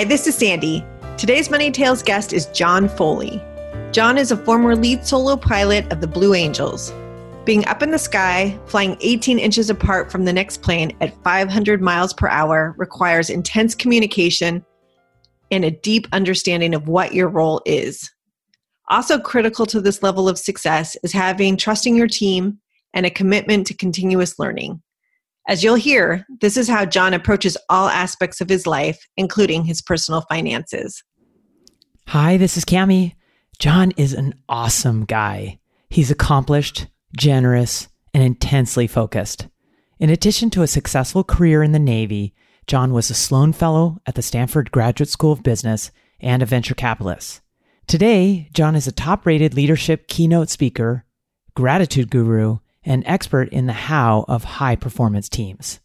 Hi, this is Sandy. Today's Money Tales guest is John Foley. John is a former lead solo pilot of the Blue Angels. Being up in the sky, flying 18 inches apart from the next plane at 500 miles per hour requires intense communication and a deep understanding of what your role is. Also, critical to this level of success is having trusting your team and a commitment to continuous learning. As you'll hear, this is how John approaches all aspects of his life, including his personal finances. Hi, this is Cami. John is an awesome guy. He's accomplished, generous, and intensely focused. In addition to a successful career in the Navy, John was a Sloan Fellow at the Stanford Graduate School of Business and a venture capitalist. Today, John is a top rated leadership keynote speaker, gratitude guru, and expert in the how of high performance teams.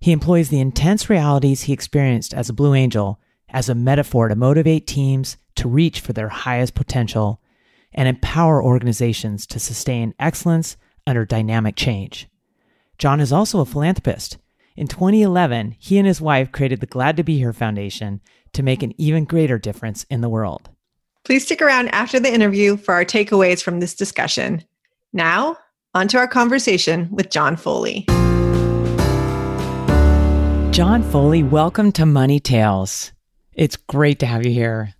He employs the intense realities he experienced as a Blue Angel as a metaphor to motivate teams to reach for their highest potential and empower organizations to sustain excellence under dynamic change. John is also a philanthropist. In 2011, he and his wife created the Glad to Be Here Foundation to make an even greater difference in the world. Please stick around after the interview for our takeaways from this discussion. Now, on to our conversation with John Foley. John Foley, welcome to Money Tales. It's great to have you here.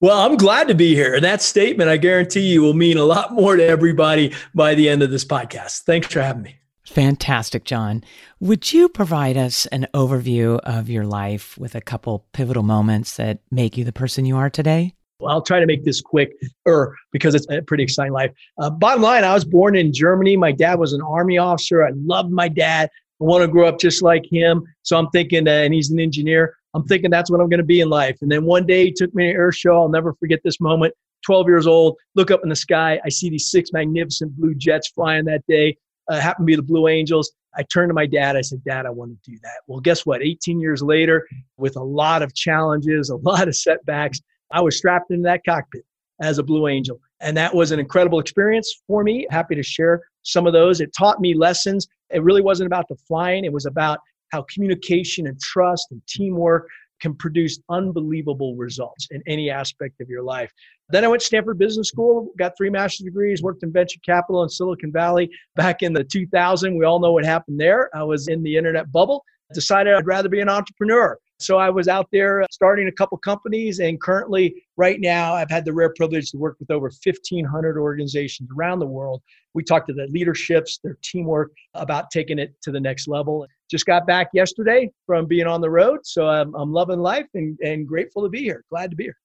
Well, I'm glad to be here. And that statement, I guarantee you, will mean a lot more to everybody by the end of this podcast. Thanks for having me. Fantastic, John. Would you provide us an overview of your life with a couple pivotal moments that make you the person you are today? Well, I'll try to make this quick, or because it's a pretty exciting life. Uh, bottom line, I was born in Germany. My dad was an army officer. I loved my dad. I want to grow up just like him. So I'm thinking, uh, and he's an engineer. I'm thinking that's what I'm going to be in life. And then one day he took me to air show. I'll never forget this moment. 12 years old, look up in the sky. I see these six magnificent blue jets flying that day. Uh, happen to be the Blue Angels. I turned to my dad. I said, Dad, I want to do that. Well, guess what? 18 years later, with a lot of challenges, a lot of setbacks, I was strapped into that cockpit as a Blue Angel. And that was an incredible experience for me. Happy to share some of those. It taught me lessons. It really wasn't about the flying, it was about how communication and trust and teamwork can produce unbelievable results in any aspect of your life. Then I went to Stanford Business School, got three master's degrees, worked in venture capital in Silicon Valley back in the 2000. We all know what happened there. I was in the internet bubble, decided I'd rather be an entrepreneur. So I was out there uh, starting a couple companies, and currently, right now, I've had the rare privilege to work with over 1,500 organizations around the world. We talked to the leaderships, their teamwork about taking it to the next level. Just got back yesterday from being on the road, so I'm, I'm loving life and, and grateful to be here. Glad to be here.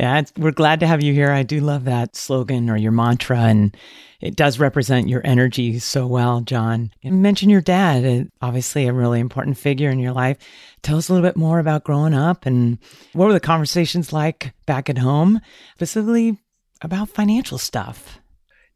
Yeah, we're glad to have you here. I do love that slogan or your mantra, and it does represent your energy so well, John. You mention your dad, uh, obviously a really important figure in your life. Tell us a little bit more about growing up and what were the conversations like back at home, specifically about financial stuff.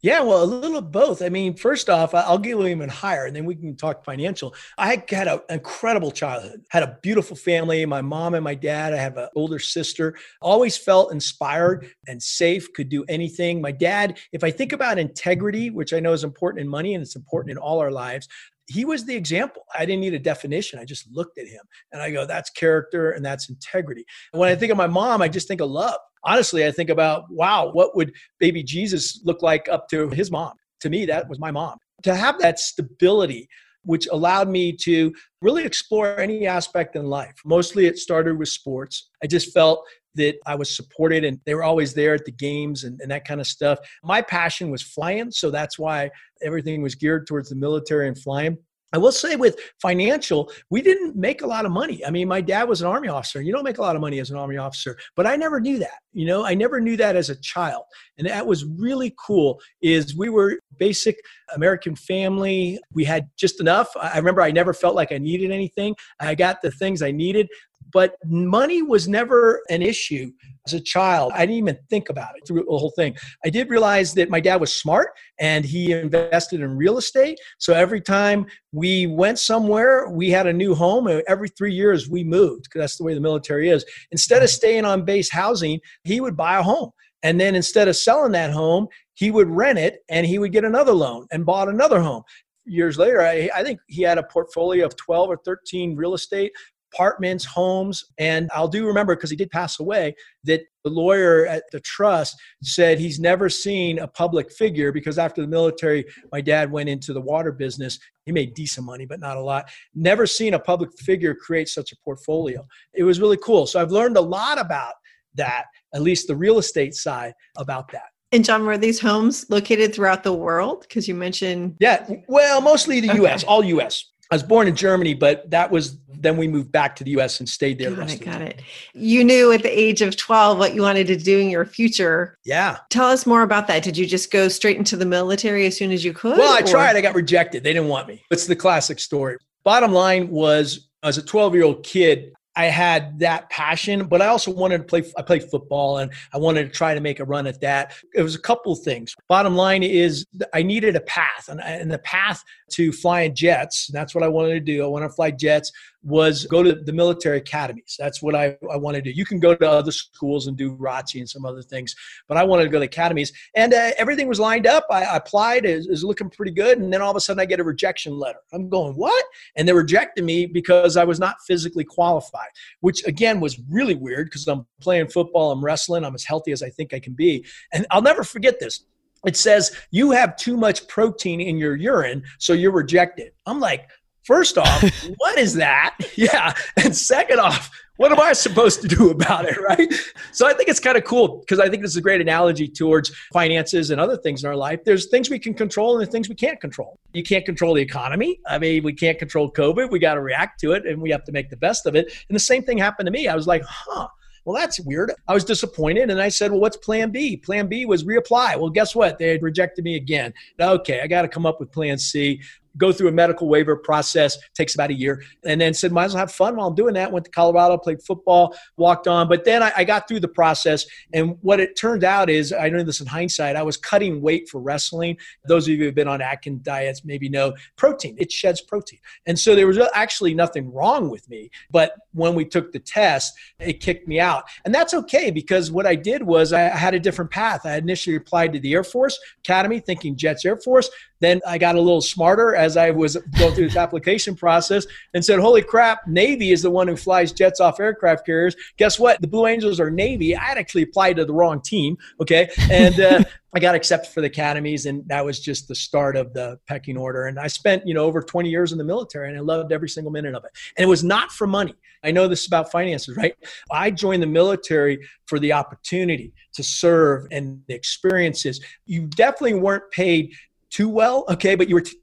Yeah, well, a little of both. I mean, first off, I'll go even higher, and then we can talk financial. I had an incredible childhood, had a beautiful family. My mom and my dad. I have an older sister. Always felt inspired and safe. Could do anything. My dad. If I think about integrity, which I know is important in money and it's important in all our lives, he was the example. I didn't need a definition. I just looked at him and I go, that's character and that's integrity. And when I think of my mom, I just think of love. Honestly, I think about, wow, what would baby Jesus look like up to his mom? To me, that was my mom. To have that stability which allowed me to really explore any aspect in life. Mostly it started with sports. I just felt that I was supported and they were always there at the games and, and, that kind of stuff. My passion was flying, so that's why everything was geared towards the military and flying. I will say with financial, we didn't make a lot of money. I mean, my dad was an army officer. You don't make a lot of money as an army officer, but I never knew that. You know, I never knew that as a child. And that was really cool is we were basic American family. We had just enough. I remember I never felt like I needed anything. I got the things I needed, but money was never an issue as a child. I didn't even think about it through the whole thing. I did realize that my dad was smart and he invested in real estate. So every time we went somewhere, we had a new home. Every three years, we moved because that's the way the military is. Instead of staying on base housing, he would buy a home. And then instead of selling that home, he would rent it and he would get another loan and bought another home years later, I, I, think he had a portfolio of 12 or 13 real estate apartments, homes. And I'll do remember, because he did pass away, that the lawyer at the trust said he's never seen a public figure because after the military, my dad went into the water business. He made decent money, but not a lot. Never seen a public figure create such a portfolio. It was really cool. So I've learned a lot about that, at least the real estate side about that. And John, were these homes located throughout the world? Because you mentioned. Yeah, well, mostly the US, all US. I was born in Germany, but that was then we moved back to the US and stayed there. Got it, got it. You knew at the age of 12 what you wanted to do in your future. Yeah. Tell us more about that. Did you just go straight into the military as soon as you could? Well, I or? tried. I got rejected. They didn't want me. It's the classic story. Bottom line was, as a 12 year old kid, I had that passion, but I also wanted to play. I played football, and I wanted to try to make a run at that. It was a couple things. Bottom line is, I needed a path, and, and the path to flying jets. That's what I wanted to do. I wanted to fly jets was go to the military academies. That's what I, I wanted to do. You can go to other schools and do ROTC and some other things, but I wanted to go to academies. And uh, everything was lined up. I, I applied, it was looking pretty good. And then all of a sudden I get a rejection letter. I'm going, what? And they rejected me because I was not physically qualified, which again was really weird because I'm playing football, I'm wrestling, I'm as healthy as I think I can be. And I'll never forget this it says you have too much protein in your urine, so you're rejected. I'm like, First off, what is that? Yeah. And second off, what am I supposed to do about it? Right. So I think it's kind of cool because I think this is a great analogy towards finances and other things in our life. There's things we can control and there's things we can't control. You can't control the economy. I mean, we can't control COVID. We got to react to it and we have to make the best of it. And the same thing happened to me. I was like, huh. Well, that's weird. I was disappointed and I said, Well, what's plan B? Plan B was reapply. Well, guess what? They had rejected me again. Okay, I got to come up with plan C go through a medical waiver process, takes about a year, and then said, might as well have fun while I'm doing that. Went to Colorado, played football, walked on. But then I, I got through the process, and what it turned out is, I know this in hindsight, I was cutting weight for wrestling. Those of you who have been on Atkins diets maybe know protein, it sheds protein. And so there was actually nothing wrong with me. But when we took the test, it kicked me out. And that's okay because what I did was I had a different path. I initially applied to the Air Force Academy thinking Jets Air Force. Then I got a little smarter as I was going through this application process and said, Holy crap, Navy is the one who flies jets off aircraft carriers. Guess what? The Blue Angels are Navy. I had actually applied to the wrong team. Okay. And uh, I got accepted for the academies, and that was just the start of the pecking order. And I spent, you know, over 20 years in the military, and I loved every single minute of it. And it was not for money. I know this is about finances, right? I joined the military for the opportunity to serve and the experiences. You definitely weren't paid too well, okay, but you were t-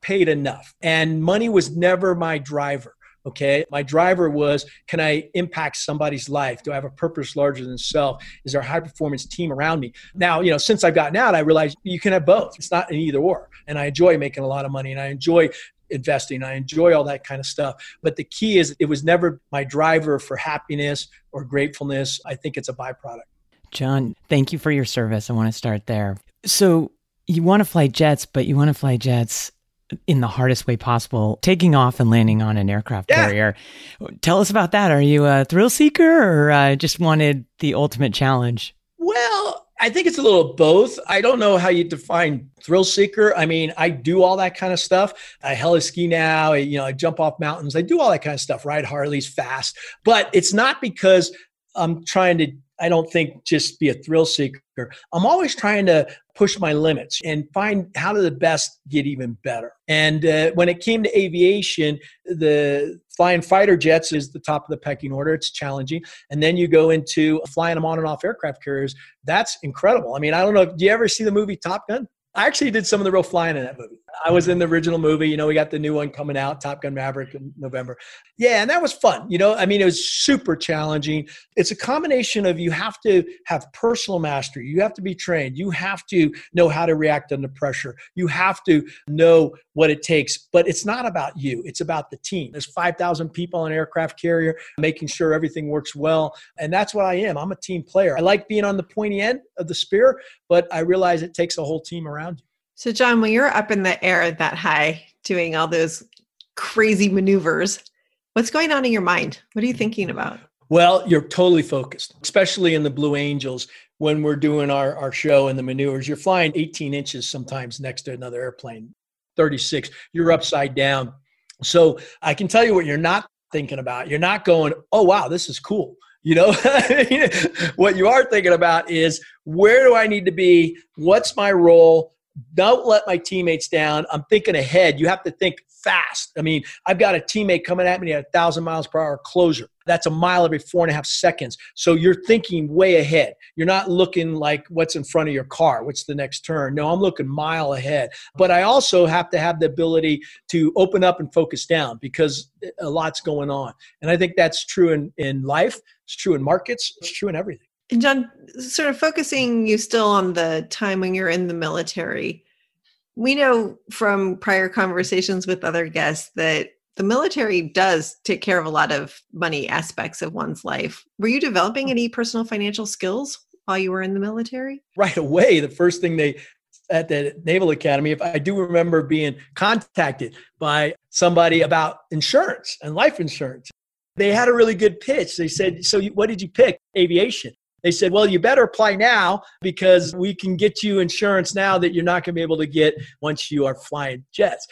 paid enough. And money was never my driver. Okay. My driver was can I impact somebody's life? Do I have a purpose larger than self? Is there a high performance team around me? Now, you know, since I've gotten out, I realized you can have both. It's not an either or. And I enjoy making a lot of money and I enjoy investing. I enjoy all that kind of stuff. But the key is it was never my driver for happiness or gratefulness. I think it's a byproduct. John, thank you for your service. I want to start there. So, you want to fly jets, but you want to fly jets in the hardest way possible, taking off and landing on an aircraft yeah. carrier. Tell us about that. Are you a thrill seeker or uh, just wanted the ultimate challenge? Well, I think it's a little both. I don't know how you define thrill seeker. I mean, I do all that kind of stuff. I heli ski now. I, you know, I jump off mountains. I do all that kind of stuff. Ride Harleys fast, but it's not because I'm trying to I don't think just be a thrill seeker. I'm always trying to push my limits and find how to the best get even better. And uh, when it came to aviation, the flying fighter jets is the top of the pecking order. It's challenging. And then you go into flying them on and off aircraft carriers. That's incredible. I mean, I don't know. Do you ever see the movie Top Gun? I actually did some of the real flying in that movie. I was in the original movie. You know, we got the new one coming out, Top Gun Maverick in November. Yeah, and that was fun. You know, I mean, it was super challenging. It's a combination of you have to have personal mastery, you have to be trained, you have to know how to react under pressure, you have to know what it takes. But it's not about you, it's about the team. There's 5,000 people on an aircraft carrier, making sure everything works well. And that's what I am. I'm a team player. I like being on the pointy end of the spear, but I realize it takes a whole team around. So, John, when you're up in the air that high doing all those crazy maneuvers, what's going on in your mind? What are you thinking about? Well, you're totally focused, especially in the Blue Angels when we're doing our, our show and the maneuvers. You're flying 18 inches sometimes next to another airplane, 36. You're upside down. So I can tell you what you're not thinking about. You're not going, oh, wow, this is cool. You know, what you are thinking about is where do I need to be? What's my role? Don't let my teammates down. I'm thinking ahead. You have to think fast. I mean, I've got a teammate coming at me at a thousand miles per hour closer. That's a mile every four and a half seconds. So you're thinking way ahead. You're not looking like what's in front of your car. What's the next turn? No, I'm looking mile ahead. But I also have to have the ability to open up and focus down because a lot's going on. And I think that's true in, in life. It's true in markets. It's true in everything. And John, sort of focusing you still on the time when you're in the military, we know from prior conversations with other guests that the military does take care of a lot of money aspects of one's life. Were you developing any personal financial skills while you were in the military? Right away, the first thing they at the Naval Academy, if I do remember being contacted by somebody about insurance and life insurance. They had a really good pitch. They said, So, what did you pick? Aviation. They said, well, you better apply now because we can get you insurance now that you're not going to be able to get once you are flying jets.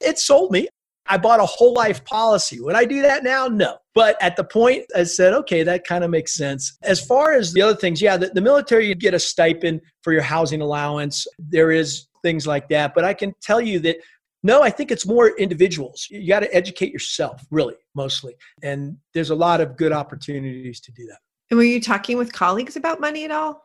It sold me. I bought a whole life policy. Would I do that now? No. But at the point, I said, okay, that kind of makes sense. As far as the other things, yeah, the, the military, you get a stipend for your housing allowance. There is things like that. But I can tell you that no, I think it's more individuals. You got to educate yourself, really, mostly. And there's a lot of good opportunities to do that. And were you talking with colleagues about money at all?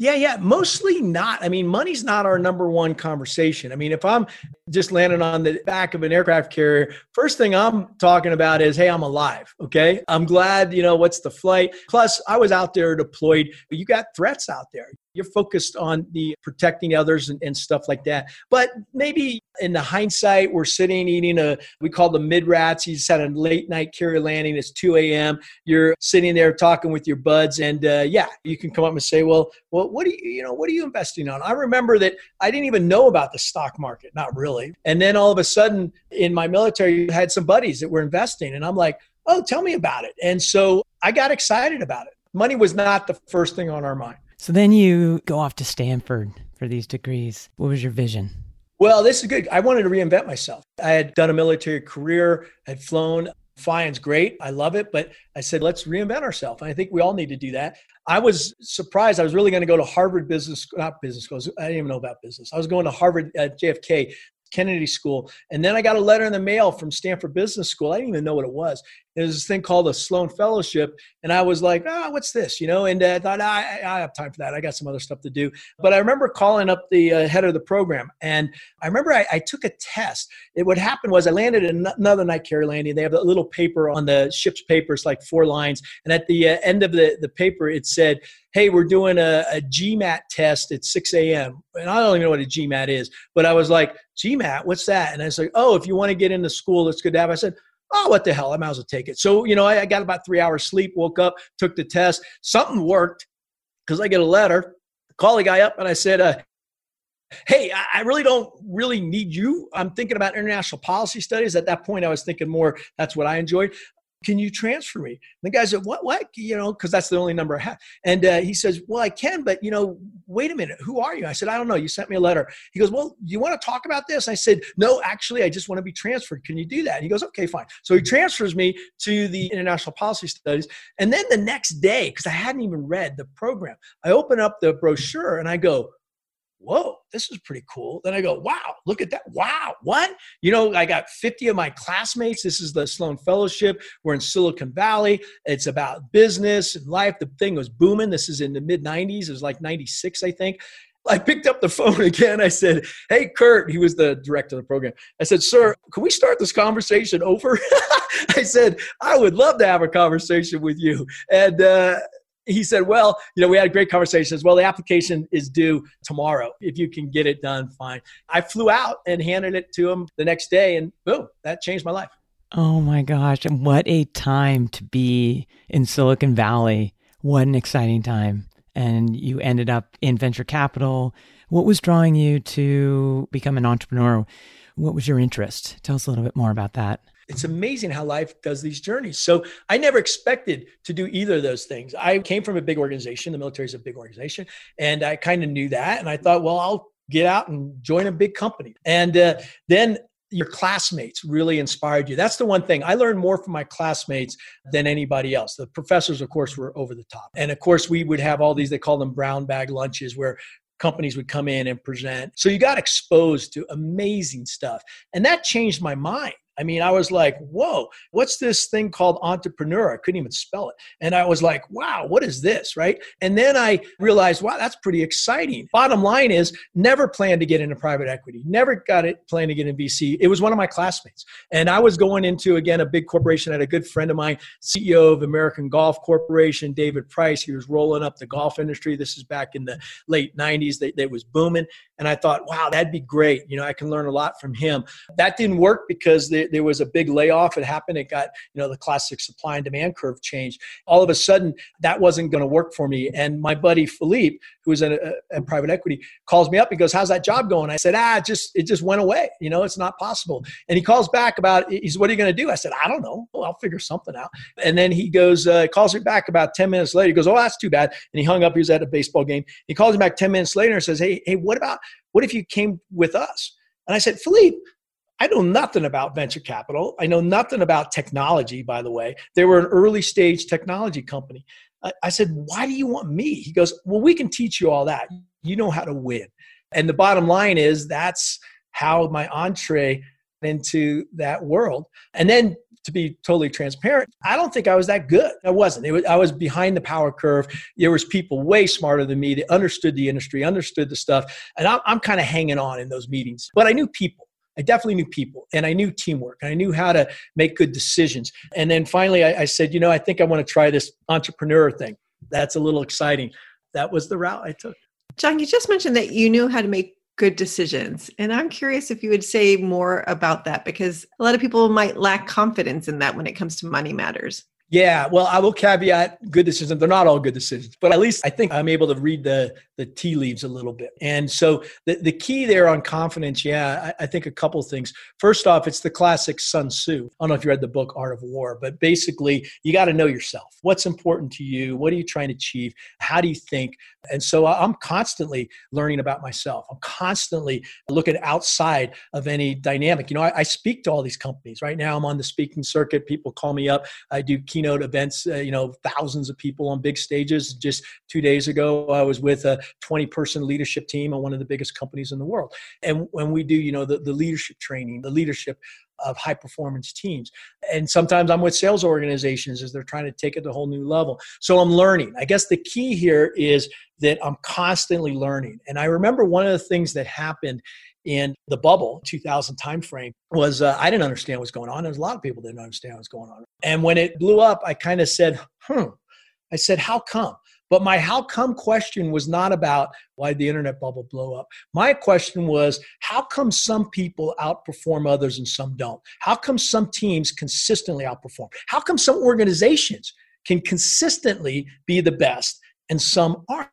Yeah, yeah, mostly not. I mean, money's not our number one conversation. I mean, if I'm just landing on the back of an aircraft carrier, first thing I'm talking about is, hey, I'm alive. Okay. I'm glad, you know, what's the flight? Plus, I was out there deployed. You got threats out there you're focused on the protecting others and, and, stuff like that. But maybe in the hindsight, we're sitting eating a, we call the mid rats. You just had a late night carrier landing. It's 2 a.m. You're sitting there talking with your buds. And uh, yeah, you can come up and say, well, well, what do you, you know, what are you investing on? I remember that I didn't even know about the stock market, not really. And then all of a sudden in my military, you had some buddies that were investing. And I'm like, oh, tell me about it. And so I got excited about it. Money was not the first thing on our mind. So then you go off to Stanford for these degrees. What was your vision? Well, this is good. I wanted to reinvent myself. I had done a military career, I had flown. Flying's great. I love it. But I said, let's reinvent ourselves. And I think we all need to do that. I was surprised. I was really going to go to Harvard Business, not business schools. I didn't even know about business. I was going to Harvard at JFK Kennedy School. And then I got a letter in the mail from Stanford Business School. I didn't even know what it was. There's this thing called a Sloan Fellowship. And I was like, ah, what's this? You know, and uh, I thought, ah, I, I, have time for that. I got some other stuff to do. But I remember calling up the uh, head of the program. And I remember I, I took a test. It, what happened was I landed in another night carrier landing. They have a little paper on the ship's paper. It's like four lines. And at the uh, end of the, the paper, it said, hey, we're doing a, a GMAT test at 6 a.m. And I don't even know what a GMAT is. But I was like, GMAT, what's that? And I was like, oh, if you want to get into school, it's good to have. I said, oh, what the hell? I might as well take it. So, you know, I, I got about three hours sleep, woke up, took the test. Something worked because I get a letter, call the guy up, and I said, uh, hey, I really don't really need you. I'm thinking about international policy studies. At that point, I was thinking more, that's what I enjoyed. Can you transfer me? And the guy said, what, what? You know, because that's the only number I have. And uh, he says, well, I can, but, you know, wait a minute. Who are you? I said, I don't know. You sent me a letter. He goes, well, you want to talk about this? I said, no, actually, I just want to be transferred. Can you do that? he goes, okay, fine. So he transfers me to the International Policy Studies. And then the next day, because I hadn't even read the program, I open up the brochure and I go, whoa, this is pretty cool. Then I go, wow, look at that. Wow, what? You know, I got 50 of my classmates. This is the Sloan Fellowship. We're in Silicon Valley. It's about business and life. The thing was booming. This is in the mid 90s. It was like 96, I think. I picked up the phone again. I said, Hey, Kurt, he was the director of the program. I said, Sir, can we start this conversation over? I said, I would love to have a conversation with you. And, uh, he said, Well, you know, we had a great conversation. As well, the application is due tomorrow. If you can get it done, fine. I flew out and handed it to him the next day, and boom, that changed my life. Oh my gosh. And what a time to be in Silicon Valley. What an exciting time. And you ended up in venture capital. What was drawing you to become an entrepreneur? What was your interest? Tell us a little bit more about that it's amazing how life does these journeys. So I never expected to do either of those things. I came from a big organization. The military is a big organization. And I kind of knew that. And I thought, well, I'll get out and join a big company. And uh, then your classmates really inspired you. That's the one thing I learned more from my classmates than anybody else. The professors, of course, were over the top. And of course, we would have all these, they call them brown bag lunches, where companies would come in and present. So you got exposed to amazing stuff. And that changed my mind. I mean, I was like, whoa, what's this thing called entrepreneur? I couldn't even spell it. And I was like, wow, what is this? Right. And then I realized, wow, that's pretty exciting. Bottom line is, never planned to get into private equity, never got it planned to get in VC. It was one of my classmates. And I was going into, again, a big corporation. I had a good friend of mine, CEO of American Golf Corporation, David Price. He was rolling up the golf industry. This is back in the late 90s, that, was booming. And I thought, wow, that'd be great. You know, I can learn a lot from him. That didn't work because the, there was a big layoff. It happened. It got, you know, the classic supply and demand curve changed. All of a sudden, that wasn't going to work for me. And my buddy Philippe, who was in, in private equity, calls me up. He goes, "How's that job going?" I said, "Ah, it just it just went away. You know, it's not possible." And he calls back about, "He's what are you going to do?" I said, "I don't know. Well, I'll figure something out." And then he goes, uh, calls me back about ten minutes later. He goes, "Oh, that's too bad." And he hung up. He was at a baseball game. He calls me back ten minutes later and says, "Hey, hey, what about what if you came with us?" And I said, Philippe, I know nothing about venture capital. I know nothing about technology, by the way. They were an early stage technology company. I, said, Why do you want me? He goes, Well, we can teach you all that. You know how to win. And the bottom line is that's how my entree into that world. And then to be totally transparent, I don't think I was that good. I wasn't. Was, I was behind the power curve. There was people way smarter than me that understood the industry, understood the stuff, and I'm, I'm kind of hanging on in those meetings. But I knew people. I definitely knew people and I knew teamwork and I knew how to make good decisions. And then finally, I, I said, you know, I think I want to try this entrepreneur thing. That's a little exciting. That was the route I took. John, you just mentioned that you knew how to make good decisions. And I'm curious if you would say more about that because a lot of people might lack confidence in that when it comes to money matters. Yeah, well, I will caveat good decisions. They're not all good decisions, but at least I think I'm able to read the the tea leaves a little bit. And so the, the key there on confidence, yeah, I, I think a couple things. First off, it's the classic Sun Tzu. I don't know if you read the book Art of War, but basically you got to know yourself. What's important to you? What are you trying to achieve? How do you think? And so I'm constantly learning about myself. I'm constantly looking outside of any dynamic. You know, I, I speak to all these companies right now. I'm on the speaking circuit. People call me up. I do keynote events. Uh, you know, thousands of people on big stages. Just two days ago, I was with a 20 person leadership team on one of the biggest companies in the world. And when we do, you know, the, the leadership training, the leadership of high performance teams. And sometimes I'm with sales organizations as they're trying to take it to a whole new level. So I'm learning. I guess the key here is that I'm constantly learning. And I remember one of the things that happened in the bubble 2000 timeframe was uh, I didn't understand what's going on. There's a lot of people didn't understand what's going on. And when it blew up, I kind of said, hmm. I said, how come? But my how come question was not about why the internet bubble blow up. My question was how come some people outperform others and some don't? How come some teams consistently outperform? How come some organizations can consistently be the best and some aren't?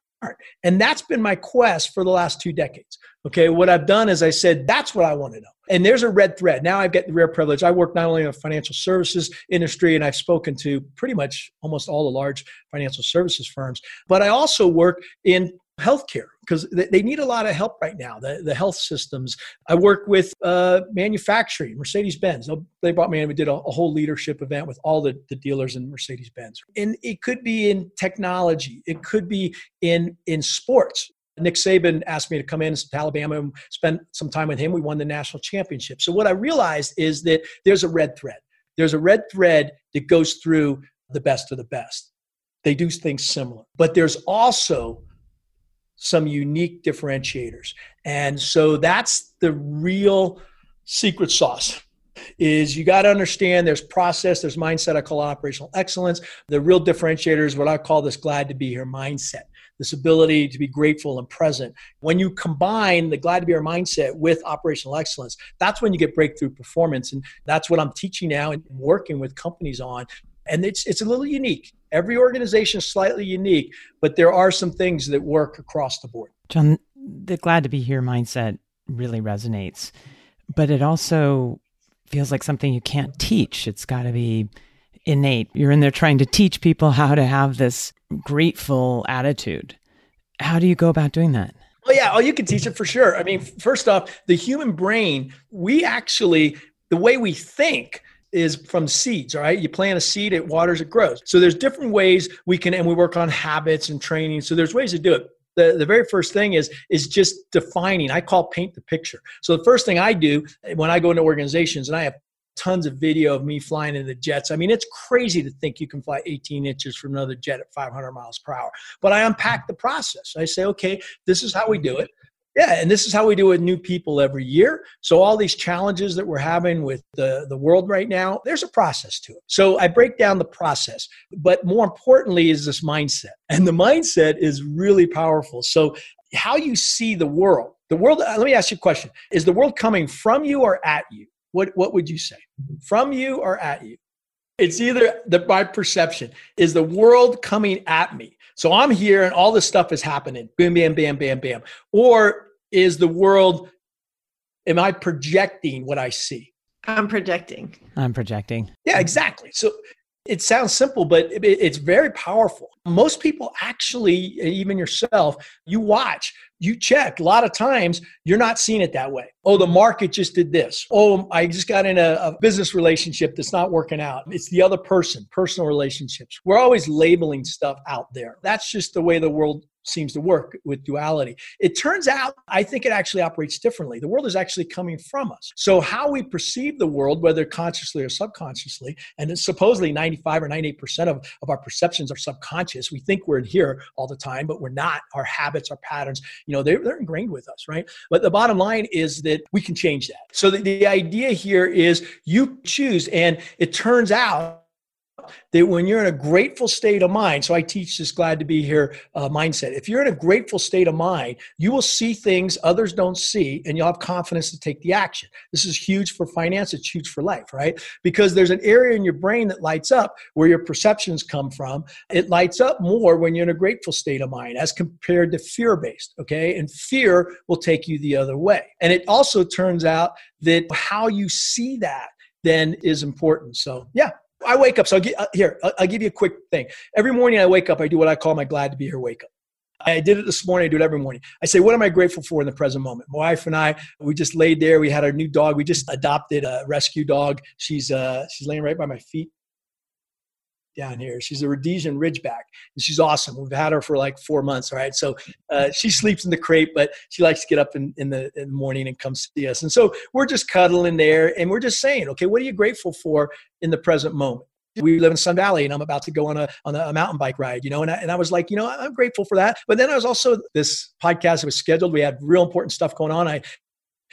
And that's been my quest for the last two decades. Okay, what I've done is I said, that's what I want to know. And there's a red thread. Now I've got the rare privilege. I work not only in the financial services industry, and I've spoken to pretty much almost all the large financial services firms, but I also work in healthcare because they need a lot of help right now the, the health systems i work with uh, manufacturing mercedes-benz they brought me in we did a, a whole leadership event with all the, the dealers in mercedes-benz and it could be in technology it could be in in sports Nick Saban asked me to come in to Alabama and spend some time with him. We won the national championship. So, what I realized is that there's a red thread. There's a red thread that goes through the best of the best. They do things similar, but there's also some unique differentiators. And so that's the real secret sauce is you got to understand there's process, there's mindset. I call operational excellence. The real differentiator is what I call this glad to be here mindset, this ability to be grateful and present. When you combine the glad to be here mindset with operational excellence, that's when you get breakthrough performance. And that's what I'm teaching now and working with companies on. And it's, it's a little unique. Every organization is slightly unique, but there are some things that work across the board. John, the glad to be here mindset really resonates, but it also feels like something you can't teach. It's got to be innate. You're in there trying to teach people how to have this grateful attitude. How do you go about doing that? Well, yeah, oh, you can teach it for sure. I mean, first off, the human brain, we actually, the way we think is from seeds, all right? You plant a seed, it waters, it grows. So there's different ways we can, and we work on habits and training. So there's ways to do it. The, the very first thing is is just defining. I call paint the picture. So the first thing I do eh, when I go into organizations, and I have tons of video of me flying in the jets. I mean, it's crazy to think you can fly 18 inches from another jet at 500 miles per hour. But I unpack the process. I say, okay, this is how we do it. Yeah, and this is how we do it with new people every year. So all these challenges that we're having with the, the world right now, there's a process to it. So I break down the process. But more importantly is this mindset. And the mindset is really powerful. So how you see the world, the world, let me ask you a question. Is the world coming from you or at you? What, what would you say? From you or at you? It's either the my perception is the world coming at me. So I'm here and all this stuff is happening. Bam, bam, bam, bam, bam. Or is the world, am I projecting what I see? I'm projecting. I'm projecting. Yeah, exactly. So it sounds simple, but it's very powerful. Most people actually, even yourself, you watch, you check. A lot of times you're not seeing it that way. Oh, the market just did this. Oh, I just got in a, a business relationship that's not working out. It's the other person, personal relationships. We're always labeling stuff out there. That's just the way the world seems to work with duality. It turns out, I think it actually operates differently. The world is actually coming from us. So, how we perceive the world, whether consciously or subconsciously, and supposedly 95 or 98% of, of our perceptions are subconscious. We think we're in here all the time, but we're not. Our habits, our patterns, you know, they're, they're ingrained with us, right? But the bottom line is that we can change that. So, the, the idea here is you choose, and it turns out that when you're in a grateful state of mind, so I teach this glad to be here uh, mindset. If you're in a grateful state of mind, you will see things others don't see and you'll have confidence to take the action. This is huge for finance, it's huge for life, right? Because there's an area in your brain that lights up where your perceptions come from. It lights up more when you're in a grateful state of mind as compared to fear based, okay? And fear will take you the other way. And it also turns out that how you see that then is important. So, yeah, I wake up. So I'll get, uh, here, I'll, I'll give you a quick thing. Every morning I wake up, I do what I call my glad to be here wake up. I did it this morning. I do it every morning. I say, what am I grateful for in the present moment? My wife and I, we just laid there. We had our new dog. We just adopted a rescue dog. She's uh, she's laying right by my feet down here. She's a Rhodesian Ridgeback, and she's awesome. We've had her for like four months, right? So uh, she sleeps in the crate, but she likes to get up in, in, the, in the morning and come see us. And so we're just cuddling there, and we're just saying, okay, what are you grateful for in the present moment? We live in Sun Valley, and I'm about to go on a on a mountain bike ride, you know. And I, and I was like, you know, I'm grateful for that. But then I was also this podcast was scheduled. We had real important stuff going on. I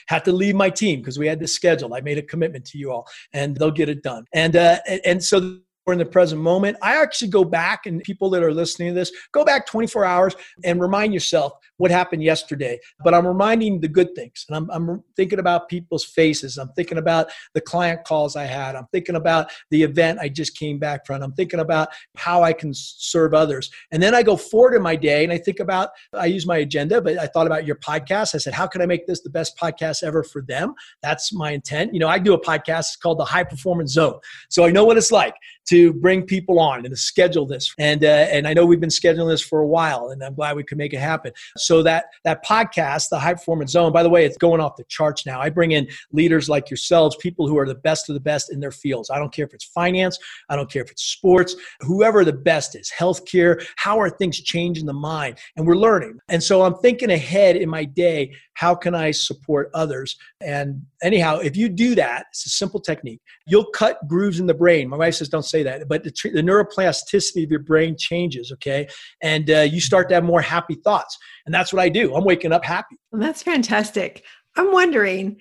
had to leave my team because we had this scheduled. I made a commitment to you all, and they'll get it done. And uh, and so in the present moment. I actually go back, and people that are listening to this, go back 24 hours and remind yourself what happened yesterday. But I'm reminding the good things. And I'm, I'm thinking about people's faces. I'm thinking about the client calls I had. I'm thinking about the event I just came back from. I'm thinking about how I can serve others. And then I go forward in my day and I think about, I use my agenda, but I thought about your podcast. I said, how can I make this the best podcast ever for them? That's my intent. You know, I do a podcast it's called the High Performance Zone. So I know what it's like to bring people on and to schedule this. And uh, and I know we've been scheduling this for a while, and I'm glad we could make it happen. So that that podcast, the High Performance Zone, by the way, it's going off the charts now. I bring in leaders like yourselves, people who are the best of the best in their fields. I don't care if it's finance, I don't care if it's sports, whoever the best is, healthcare. How are things changing the mind? And we're learning. And so I'm thinking ahead in my day. How can I support others? And anyhow, if you do that, it's a simple technique. You'll cut grooves in the brain. My wife says, "Don't say that," but the, the neuroplasticity of your brain changes. Okay, and uh, you start to have more happy thoughts, and that's what I do. I'm waking up happy. that's fantastic. I'm wondering,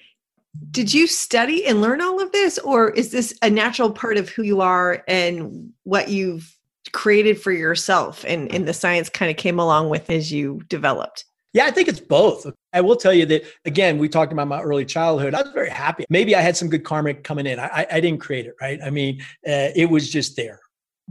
did you study and learn all of this, or is this a natural part of who you are and what you've created for yourself, and, and the science kind of came along with as you developed? Yeah, I think it's both. I will tell you that again, we talked about my early childhood. I was very happy. Maybe I had some good karma coming in. I, I didn't create it, right? I mean, uh, it was just there.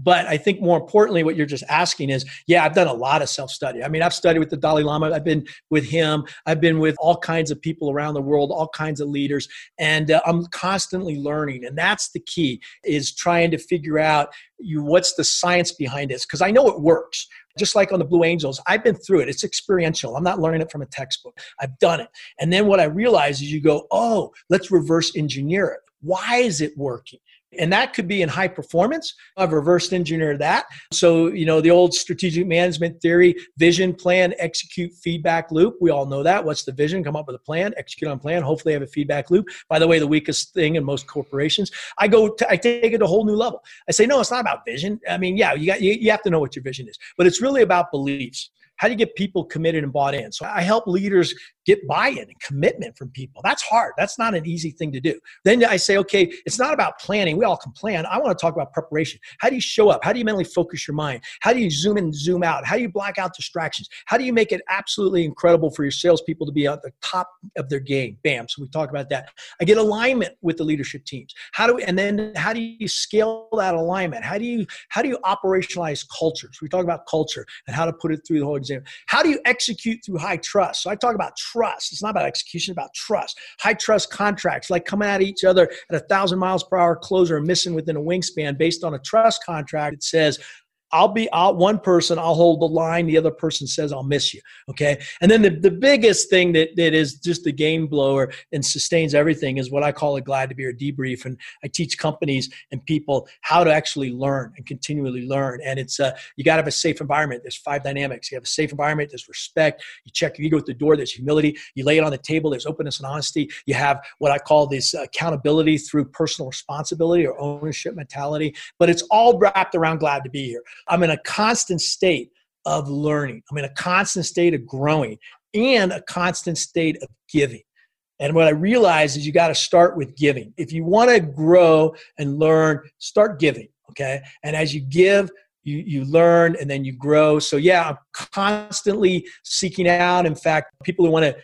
But I think more importantly, what you're just asking is, yeah, I've done a lot of self study. I mean, I've studied with the Dalai Lama. I've been with him. I've been with all kinds of people around the world, all kinds of leaders, and uh, I'm constantly learning. And that's the key: is trying to figure out you what's the science behind this because I know it works just like on the Blue Angels, I've been through it. It's experiential. I'm not learning it from a textbook. I've done it. And then what I realize is you go, oh, let's reverse engineer it. Why is it working? And that could be in high performance. I've reversed engineered that. So, you know, the old strategic management theory vision, plan, execute, feedback loop. We all know that. What's the vision? Come up with a plan, execute on plan, hopefully have a feedback loop. By the way, the weakest thing in most corporations. I go, to, I take it to a whole new level. I say, no, it's not about vision. I mean, yeah, you got, you, you have to know what your vision is, but it's really about beliefs. How do you get people committed and bought in? So I help leaders get buy-in and commitment from people. That's hard. That's not an easy thing to do. Then I say, okay, it's not about planning. We all can plan. I want to talk about preparation. How do you show up? How do you mentally focus your mind? How do you zoom in and zoom out? How do you block out distractions? How do you make it absolutely incredible for your salespeople to be at the top of their game? Bam. So we talk about that. I get alignment with the leadership teams. How do we, and then how do you scale that alignment? How do you how do you operationalize cultures? We talk about culture and how to put it through the whole exam. How do you execute through high trust? So I talk about trust trust. It's not about execution, about trust. High trust contracts, like coming at each other at a thousand miles per hour closer and missing within a wingspan based on a trust contract. It says, I'll be out one person, I'll hold the line, the other person says I'll miss you. Okay. And then the, the biggest thing that, that is just the game blower and sustains everything is what I call a glad to be or debrief. And I teach companies and people how to actually learn and continually learn. And it's uh, you gotta have a safe environment. There's five dynamics. You have a safe environment, there's respect, you check your ego at the door, there's humility, you lay it on the table, there's openness and honesty. You have what I call this accountability through personal responsibility or ownership mentality. But it's all wrapped around glad to be here. I'm in a constant state of learning. I'm in a constant state of growing and a constant state of giving. And what I realize is you got to start with giving. If you want to grow and learn, start giving. Okay. And as you give, you, you learn and then you grow. So, yeah, I'm constantly seeking out. In fact, people who want to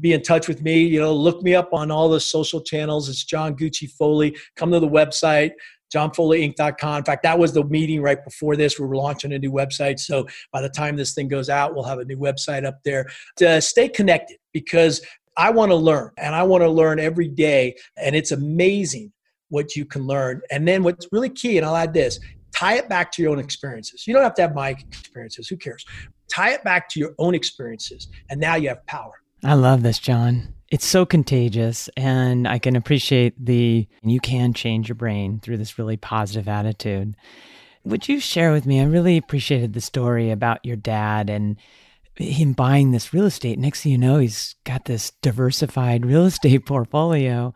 be in touch with me, you know, look me up on all the social channels. It's John Gucci Foley. Come to the website, johnfoleyinc.com. In fact, that was the meeting right before this. We were launching a new website. So by the time this thing goes out, we'll have a new website up there. To stay connected because I want to learn and I want to learn every day. And it's amazing what you can learn. And then what's really key, and I'll add this tie it back to your own experiences. You don't have to have my experiences, who cares? Tie it back to your own experiences. And now you have power. I love this, John. It's so contagious, and I can appreciate the you can change your brain through this really positive attitude. Would you share with me? I really appreciated the story about your dad and him buying this real estate. Next thing you know, he's got this diversified real estate portfolio.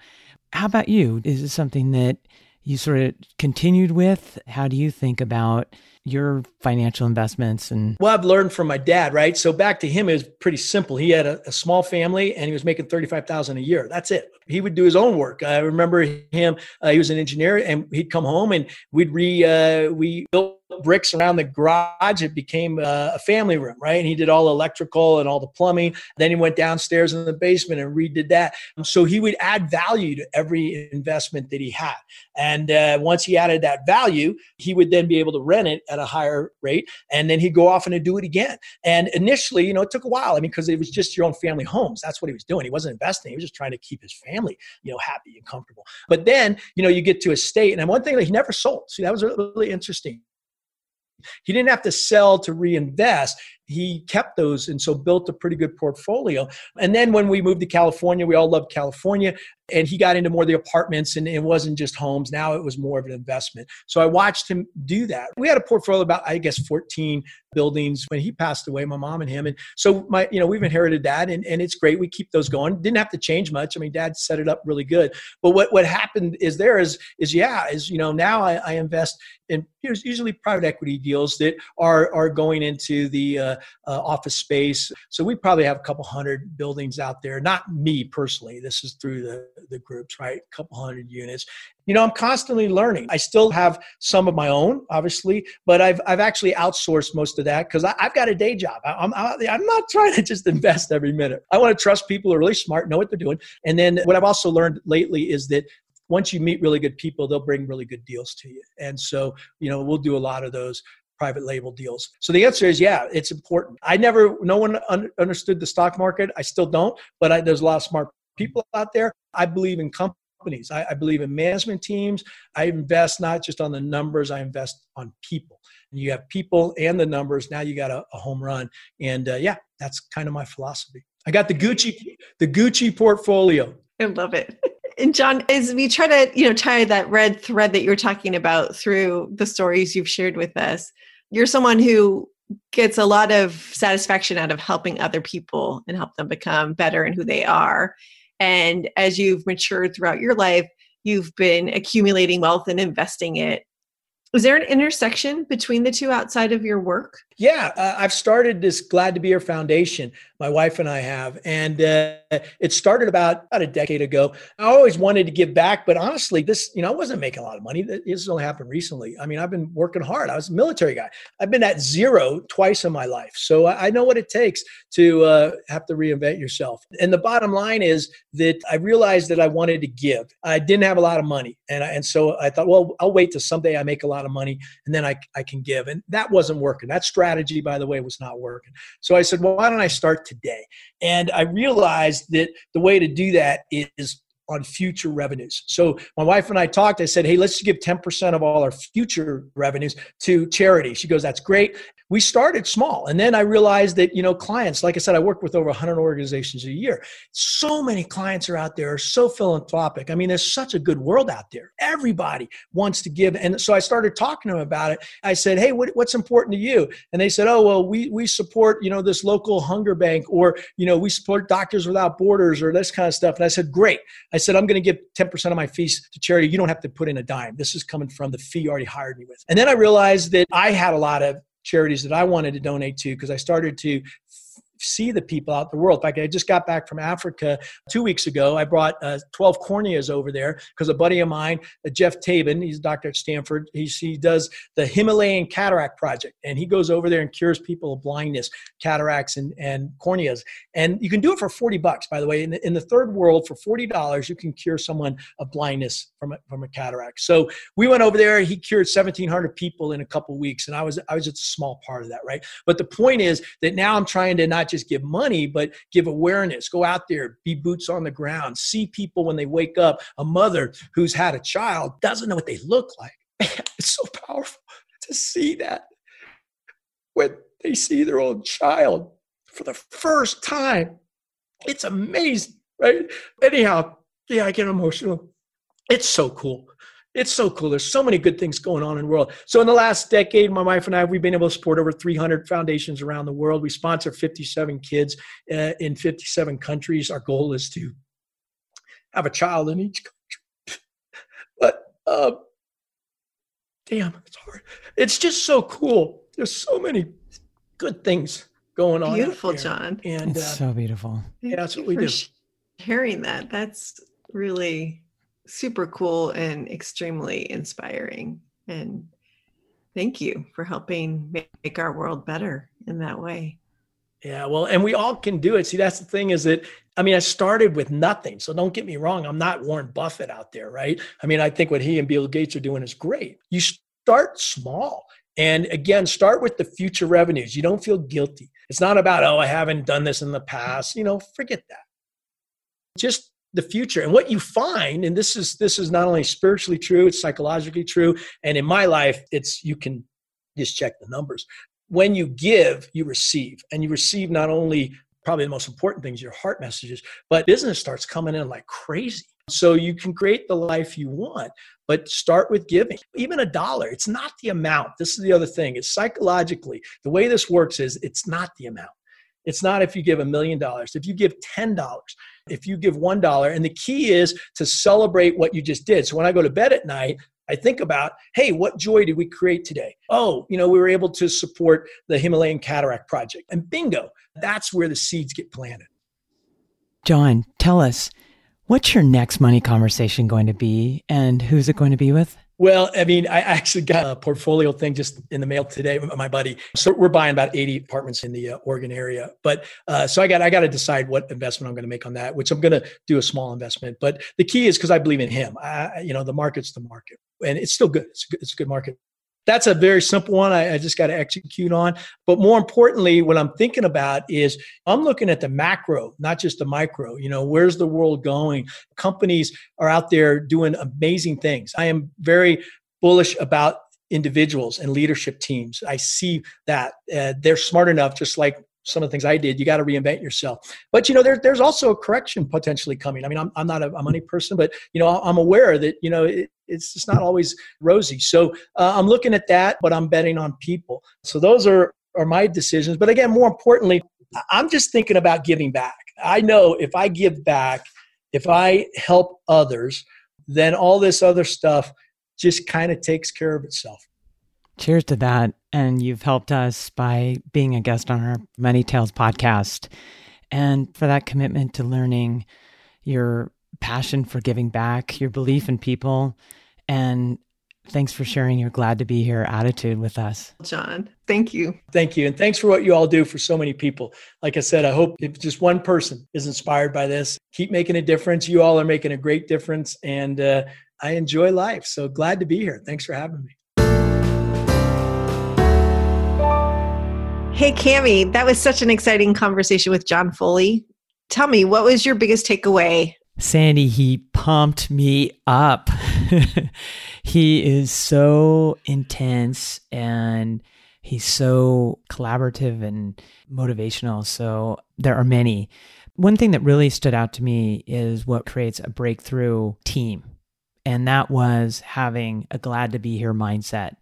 How about you? Is it something that you sort of continued with? How do you think about your financial investments and well i've learned from my dad right so back to him it was pretty simple he had a, a small family and he was making 35000 a year that's it he would do his own work i remember him uh, he was an engineer and he'd come home and we'd re uh, we built bricks around the garage. It became uh, a family room, right? And he did all the electrical and all the plumbing. Then he went downstairs in the basement and redid that. So he would add value to every investment that he had. And uh, once he added that value, he would then be able to rent it at a higher rate. And then he'd go off and do it again. And initially, you know, it took a while. I mean, because it was just your own family homes. That's what he was doing. He wasn't investing. He was just trying to keep his family, you know, happy and comfortable. But then, you know, you get to a state, and one thing that he never sold. See, that was really interesting he didn't have to sell to reinvest he kept those and so built a pretty good portfolio. And then when we moved to California, we all loved California and he got into more of the apartments and it wasn't just homes. Now it was more of an investment. So I watched him do that. We had a portfolio about, I guess, 14 buildings when he passed away, my mom and him. And so my, you know, we've inherited that and, and it's great. We keep those going. Didn't have to change much. I mean, dad set it up really good. But what, what happened is there is, is yeah, is, you know, now I, I invest in usually private equity deals that are, are going into the, uh, Uh, office space. So we probably have a couple hundred buildings out there. Not me personally. This is through the, the groups, right? A couple hundred units. You know, I'm constantly learning. I still have some of my own, obviously, but I've, I've actually outsourced most of that because I've got a day job. I'm, I'm not trying to just invest every minute. I want to trust people who are really smart, know what they're doing. And then what I've also learned lately is that once you meet really good people, they'll bring really good deals to you. And so, you know, we'll do a lot of those private label deals? So the answer is yeah, it's important. I never, no one un- understood the stock market. I still don't, but I, there's a lot of smart people out there. I believe in companies. I, I believe in management teams. I invest not just on the numbers, I invest on people. And you have people and the numbers. Now you got a, a home run. And uh, yeah, that's kind of my philosophy. I got the Gucci, the Gucci portfolio. I love it. And John, as we try to, you know, tie that red thread that you're talking about through the stories you've shared with us, you're someone who gets a lot of satisfaction out of helping other people and help them become better in who they are. And as you've matured throughout your life, you've been accumulating wealth and investing it. Is there an intersection between the two outside of your work? Yeah, uh, I've started this Glad to Be Here Foundation. My wife and I have, and uh, it started about about a decade ago. I always wanted to give back, but honestly, this you know I wasn't making a lot of money. This only happened recently. I mean, I've been working hard. I was a military guy. I've been at zero twice in my life, so I know what it takes to uh, have to reinvent yourself. And the bottom line is that I realized that I wanted to give. I didn't have a lot of money, and I, and so I thought, well, I'll wait till someday I make a lot of money, and then I I can give. And that wasn't working. That strategy strategy, by the way, was not working. So I said, well, why don't I start today? And I realized that the way to do that is on future revenues. So my wife and I talked. I said, "Hey, let's give 10% of all our future revenues to charity." She goes, "That's great." we started small and then i realized that you know clients like i said i work with over 100 organizations a year so many clients are out there are so philanthropic i mean there's such a good world out there everybody wants to give and so i started talking to them about it i said hey what, what's important to you and they said oh well we we support you know this local hunger bank or you know we support doctors without borders or this kind of stuff and i said great i said i'm going to give 10% of my fees to charity. You don't have to put in a dime. This is coming from the fee you already hired me with. And then i realized that i had a lot of charities that I wanted to donate to because I started to see the people out the world. In fact, I just got back from Africa two weeks ago. I brought uh, 12 corneas over there because a buddy of mine, uh, Geoff Tabin, he's a doctor at Stanford, he, he does the Himalayan Cataract Project. And he goes over there and cures people of blindness, cataracts, and, and corneas. And you can do it for 40 bucks, by the way. In the, in the third world, for $40, you can cure someone of blindness from a, from a cataract. So we went over there. He cured 1,700 people in a couple weeks. And I was, I was just a small part of that, right? But the point is that now I'm trying to not just give money, but give awareness. Go out there, be boots on the ground, see people when they wake up. A mother who's had a child doesn't know what they look like. it's so powerful to see that when they see their own child for the first time. It's amazing, right? Anyhow, yeah, I get emotional. It's so cool it's so cool. There's so many good things going on in the world. So in the last decade, my wife and I, we've been able to support over 300 foundations around the world. We sponsor 57 kids uh, in 57 countries. Our goal is to have a child in each country. but uh, damn, it's hard. It's just so cool. There's so many good things going on. Beautiful, John. And it's uh, so beautiful. Yeah, that's what we do. Sharing that. That's really super cool and extremely inspiring. And thank you for helping make our world better in that way. Yeah, well, and we all can do it. See, that's the thing is that I mean, I started with nothing. So don't get me wrong, I'm not Warren Buffett out there, right? I mean, I think what he and Bill Gates are doing is great. You start small. And again, start with the future revenues. You don't feel guilty. It's not about, oh, I haven't done this in the past. You know, forget that. Just the future and what you find and this is this is not only spiritually true it's psychologically true and in my life it's you can just check the numbers when you give, you receive. And you receive not only probably the most important things, your heart messages, but business starts coming in like crazy. So you can create the life you want, but start with giving. Even a dollar, it's not the amount. This is the other thing. It's psychologically, the way this works is it's not the amount. It's not if you give a million dollars, if you give $10, if you give $1. And the key is to celebrate what you just did. So when I go to bed at night, I think about, hey, what joy did we create today? Oh, you know, we were able to support the Himalayan Cataract Project. And bingo, that's where the seeds get planted. John, tell us, what's your next money conversation going to be and who's it going to be with? Well, I mean, I actually got a portfolio thing just in the mail today. My buddy, so we're buying about eighty apartments in the uh, Oregon area. But uh, so I got I got to decide what investment I'm going to make on that, which I'm going to do a small investment. But the key is because I believe in him. I, you know, the market's the market and it's still good. It's a good, it's a good market. That's a very simple one. I, I just got to execute on. But more importantly, what I'm thinking about is I'm looking at the macro, not just the micro. You know, where's the world going? Companies are out there doing amazing things. I am very bullish about individuals and leadership teams. I see that uh, they're smart enough, just like some of the things I did. You got to reinvent yourself. But you know, there, there's also a correction potentially coming. I mean, I'm, I'm not a, money person, but you know, I'm aware that you know it, it's just not always rosy. So uh, I'm looking at that, but I'm betting on people. So those are are my decisions. But again, more importantly, I'm just thinking about giving back. I know if I give back, if I help others, then all this other stuff just kind of takes care of itself. Cheers to that. And you've helped us by being a guest on our Money Tales podcast. And for that commitment to learning, your passion for giving back, your belief in people, and thanks for sharing your glad to be here attitude with us. John, thank you. Thank you. And thanks for what you all do for so many people. Like I said, I hope if just one person is inspired by this, keep making a difference. You all are making a great difference. And uh, I enjoy life. So glad to be here. Thanks for having me. Hey, Cami, that was such an exciting conversation with John Foley. Tell me, what was your biggest takeaway? Sandy, he pumped me up. he is so intense and he's so collaborative and motivational. So there are many. One thing that really stood out to me is what creates a breakthrough team. And that was having a glad to be here mindset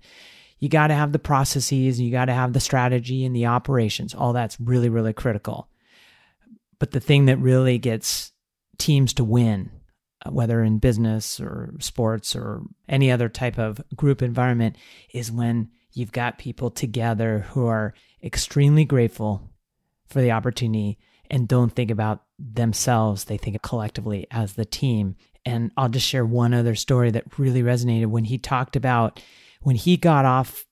you got to have the processes, you got to have the strategy and the operations. All that's really, really critical. But the thing that really gets teams to win, uh, whether in business or sports or any other type of group environment, is when you've got people together who are extremely grateful for the opportunity and don't think about themselves. They think collectively as the team. And I'll just share one other story that really resonated when he talked about when he got off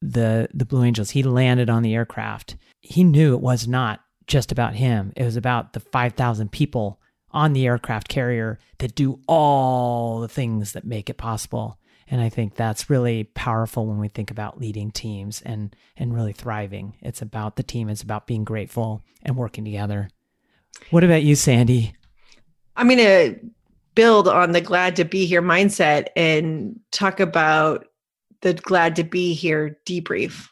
the the Blue Angels, he landed on the aircraft. He knew it was not just about him. It was about the 5,000 people on the aircraft carrier that do all the things that make it possible. And I think that's really powerful when we think about leading teams and and really thriving. It's about the team, it's about being grateful and working together. What about you, Sandy? I'm going to build on the glad to be here mindset and talk about the glad to be here debrief.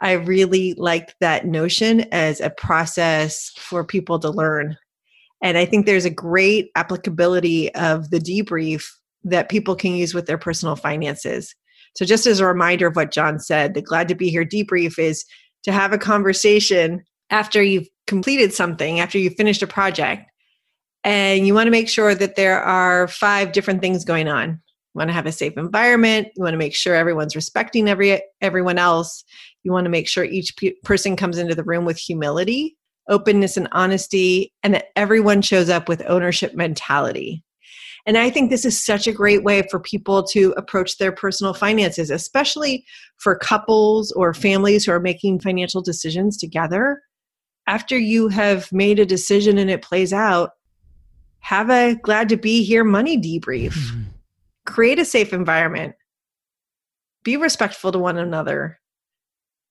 I really liked that notion as a process for people to learn. And I think there's a great applicability of the debrief that people can use with their personal finances. So, just as a reminder of what John said, the glad to be here debrief is to have a conversation after you've completed something, after you've finished a project, and you want to make sure that there are five different things going on want to have a safe environment. You want to make sure everyone's respecting every everyone else. You want to make sure each pe- person comes into the room with humility, openness, and honesty, and that everyone shows up with ownership mentality. And I think this is such a great way for people to approach their personal finances, especially for couples or families who are making financial decisions together. After you have made a decision and it plays out, have a glad to be here money debrief. Mm-hmm. Create a safe environment. Be respectful to one another.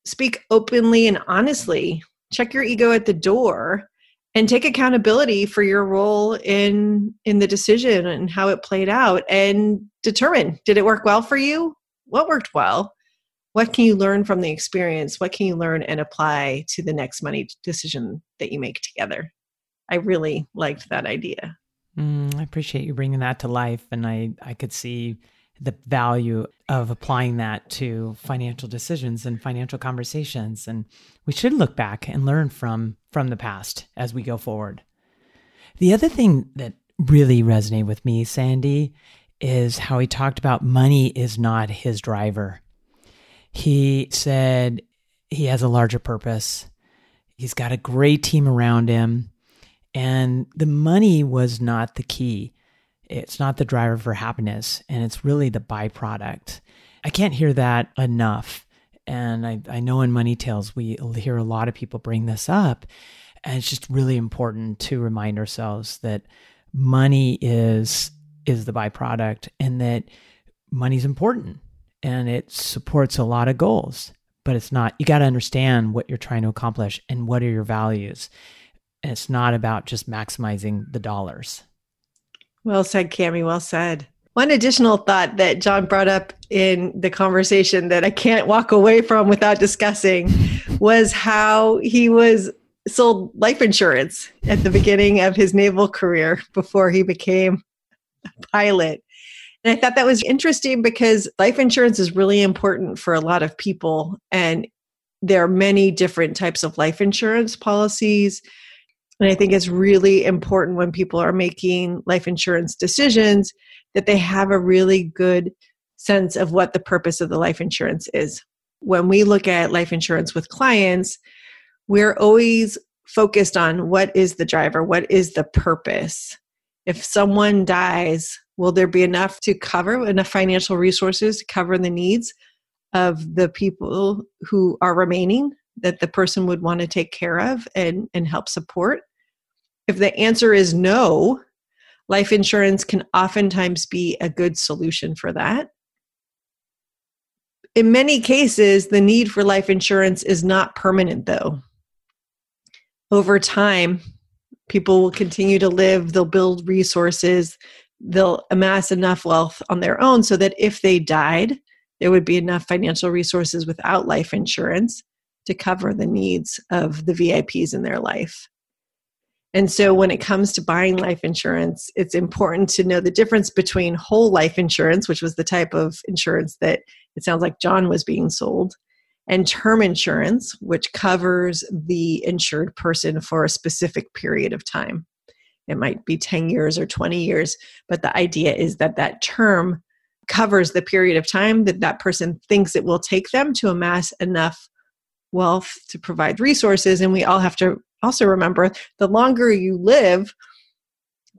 Speak openly and honestly. Check your ego at the door and take accountability for your role in in the decision and how it played out and determine did it work well for you what worked well what can you learn from the experience what can you learn and apply to the next money decision that you make together i really liked that idea mm, i appreciate you bringing that to life and i i could see the value of applying that to financial decisions and financial conversations and we should look back and learn from from the past as we go forward. The other thing that really resonated with me sandy is how he talked about money is not his driver. He said he has a larger purpose. He's got a great team around him and the money was not the key it's not the driver for happiness, and it's really the byproduct. I can't hear that enough. And I, I know in Money Tales, we hear a lot of people bring this up. And it's just really important to remind ourselves that money is is the byproduct and that money's important and it supports a lot of goals but it's not you got to understand what you're trying to accomplish and what are your values and it's not about just maximizing the dollars well said, Cami. Well said. One additional thought that John brought up in the conversation that I can't walk away from without discussing was how he was sold life insurance at the beginning of his naval career before he became a pilot. And I thought that was interesting because life insurance is really important for a lot of people. And there are many different types of life insurance policies. And I think it's really important when people are making life insurance decisions that they have a really good sense of what the purpose of the life insurance is. When we look at life insurance with clients, we're always focused on what is the driver, what is the purpose. If someone dies, will there be enough to cover, enough financial resources to cover the needs of the people who are remaining that the person would want to take care of and, and help support? If the answer is no, life insurance can oftentimes be a good solution for that. In many cases, the need for life insurance is not permanent, though. Over time, people will continue to live, they'll build resources, they'll amass enough wealth on their own so that if they died, there would be enough financial resources without life insurance to cover the needs of the VIPs in their life. And so, when it comes to buying life insurance, it's important to know the difference between whole life insurance, which was the type of insurance that it sounds like John was being sold, and term insurance, which covers the insured person for a specific period of time. It might be 10 years or 20 years, but the idea is that that term covers the period of time that that person thinks it will take them to amass enough wealth to provide resources. And we all have to also remember the longer you live,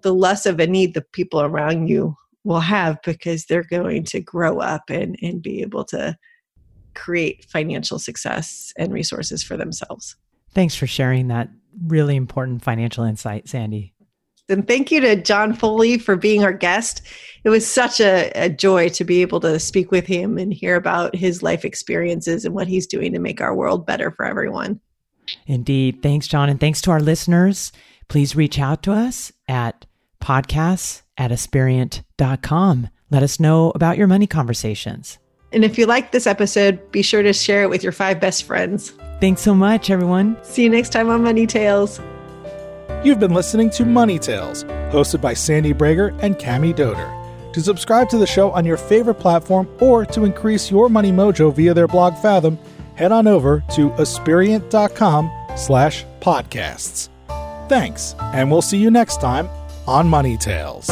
the less of a need the people around you will have because they're going to grow up and, and be able to create financial success and resources for themselves. Thanks for sharing that really important financial insight, Sandy. And thank you to John Foley for being our guest. It was such a, a, joy to be able to speak with him and hear about his life experiences and what he's doing to make our world better for everyone. Indeed. Thanks, John. And thanks to our listeners. Please reach out to us at podcasts at aspiriant.com. Let us know about your money conversations. And if you like this episode, be sure to share it with your five best friends. Thanks so much, everyone. See you next time on Money Tales. You've been listening to Money Tales, hosted by Sandy Bragar and Cami Doder. To subscribe to the show on your favorite platform or to increase your money mojo via their blog Fathom, head on over to aspiriant.com slash podcasts. Thanks, and we'll see you next time on Money Tales.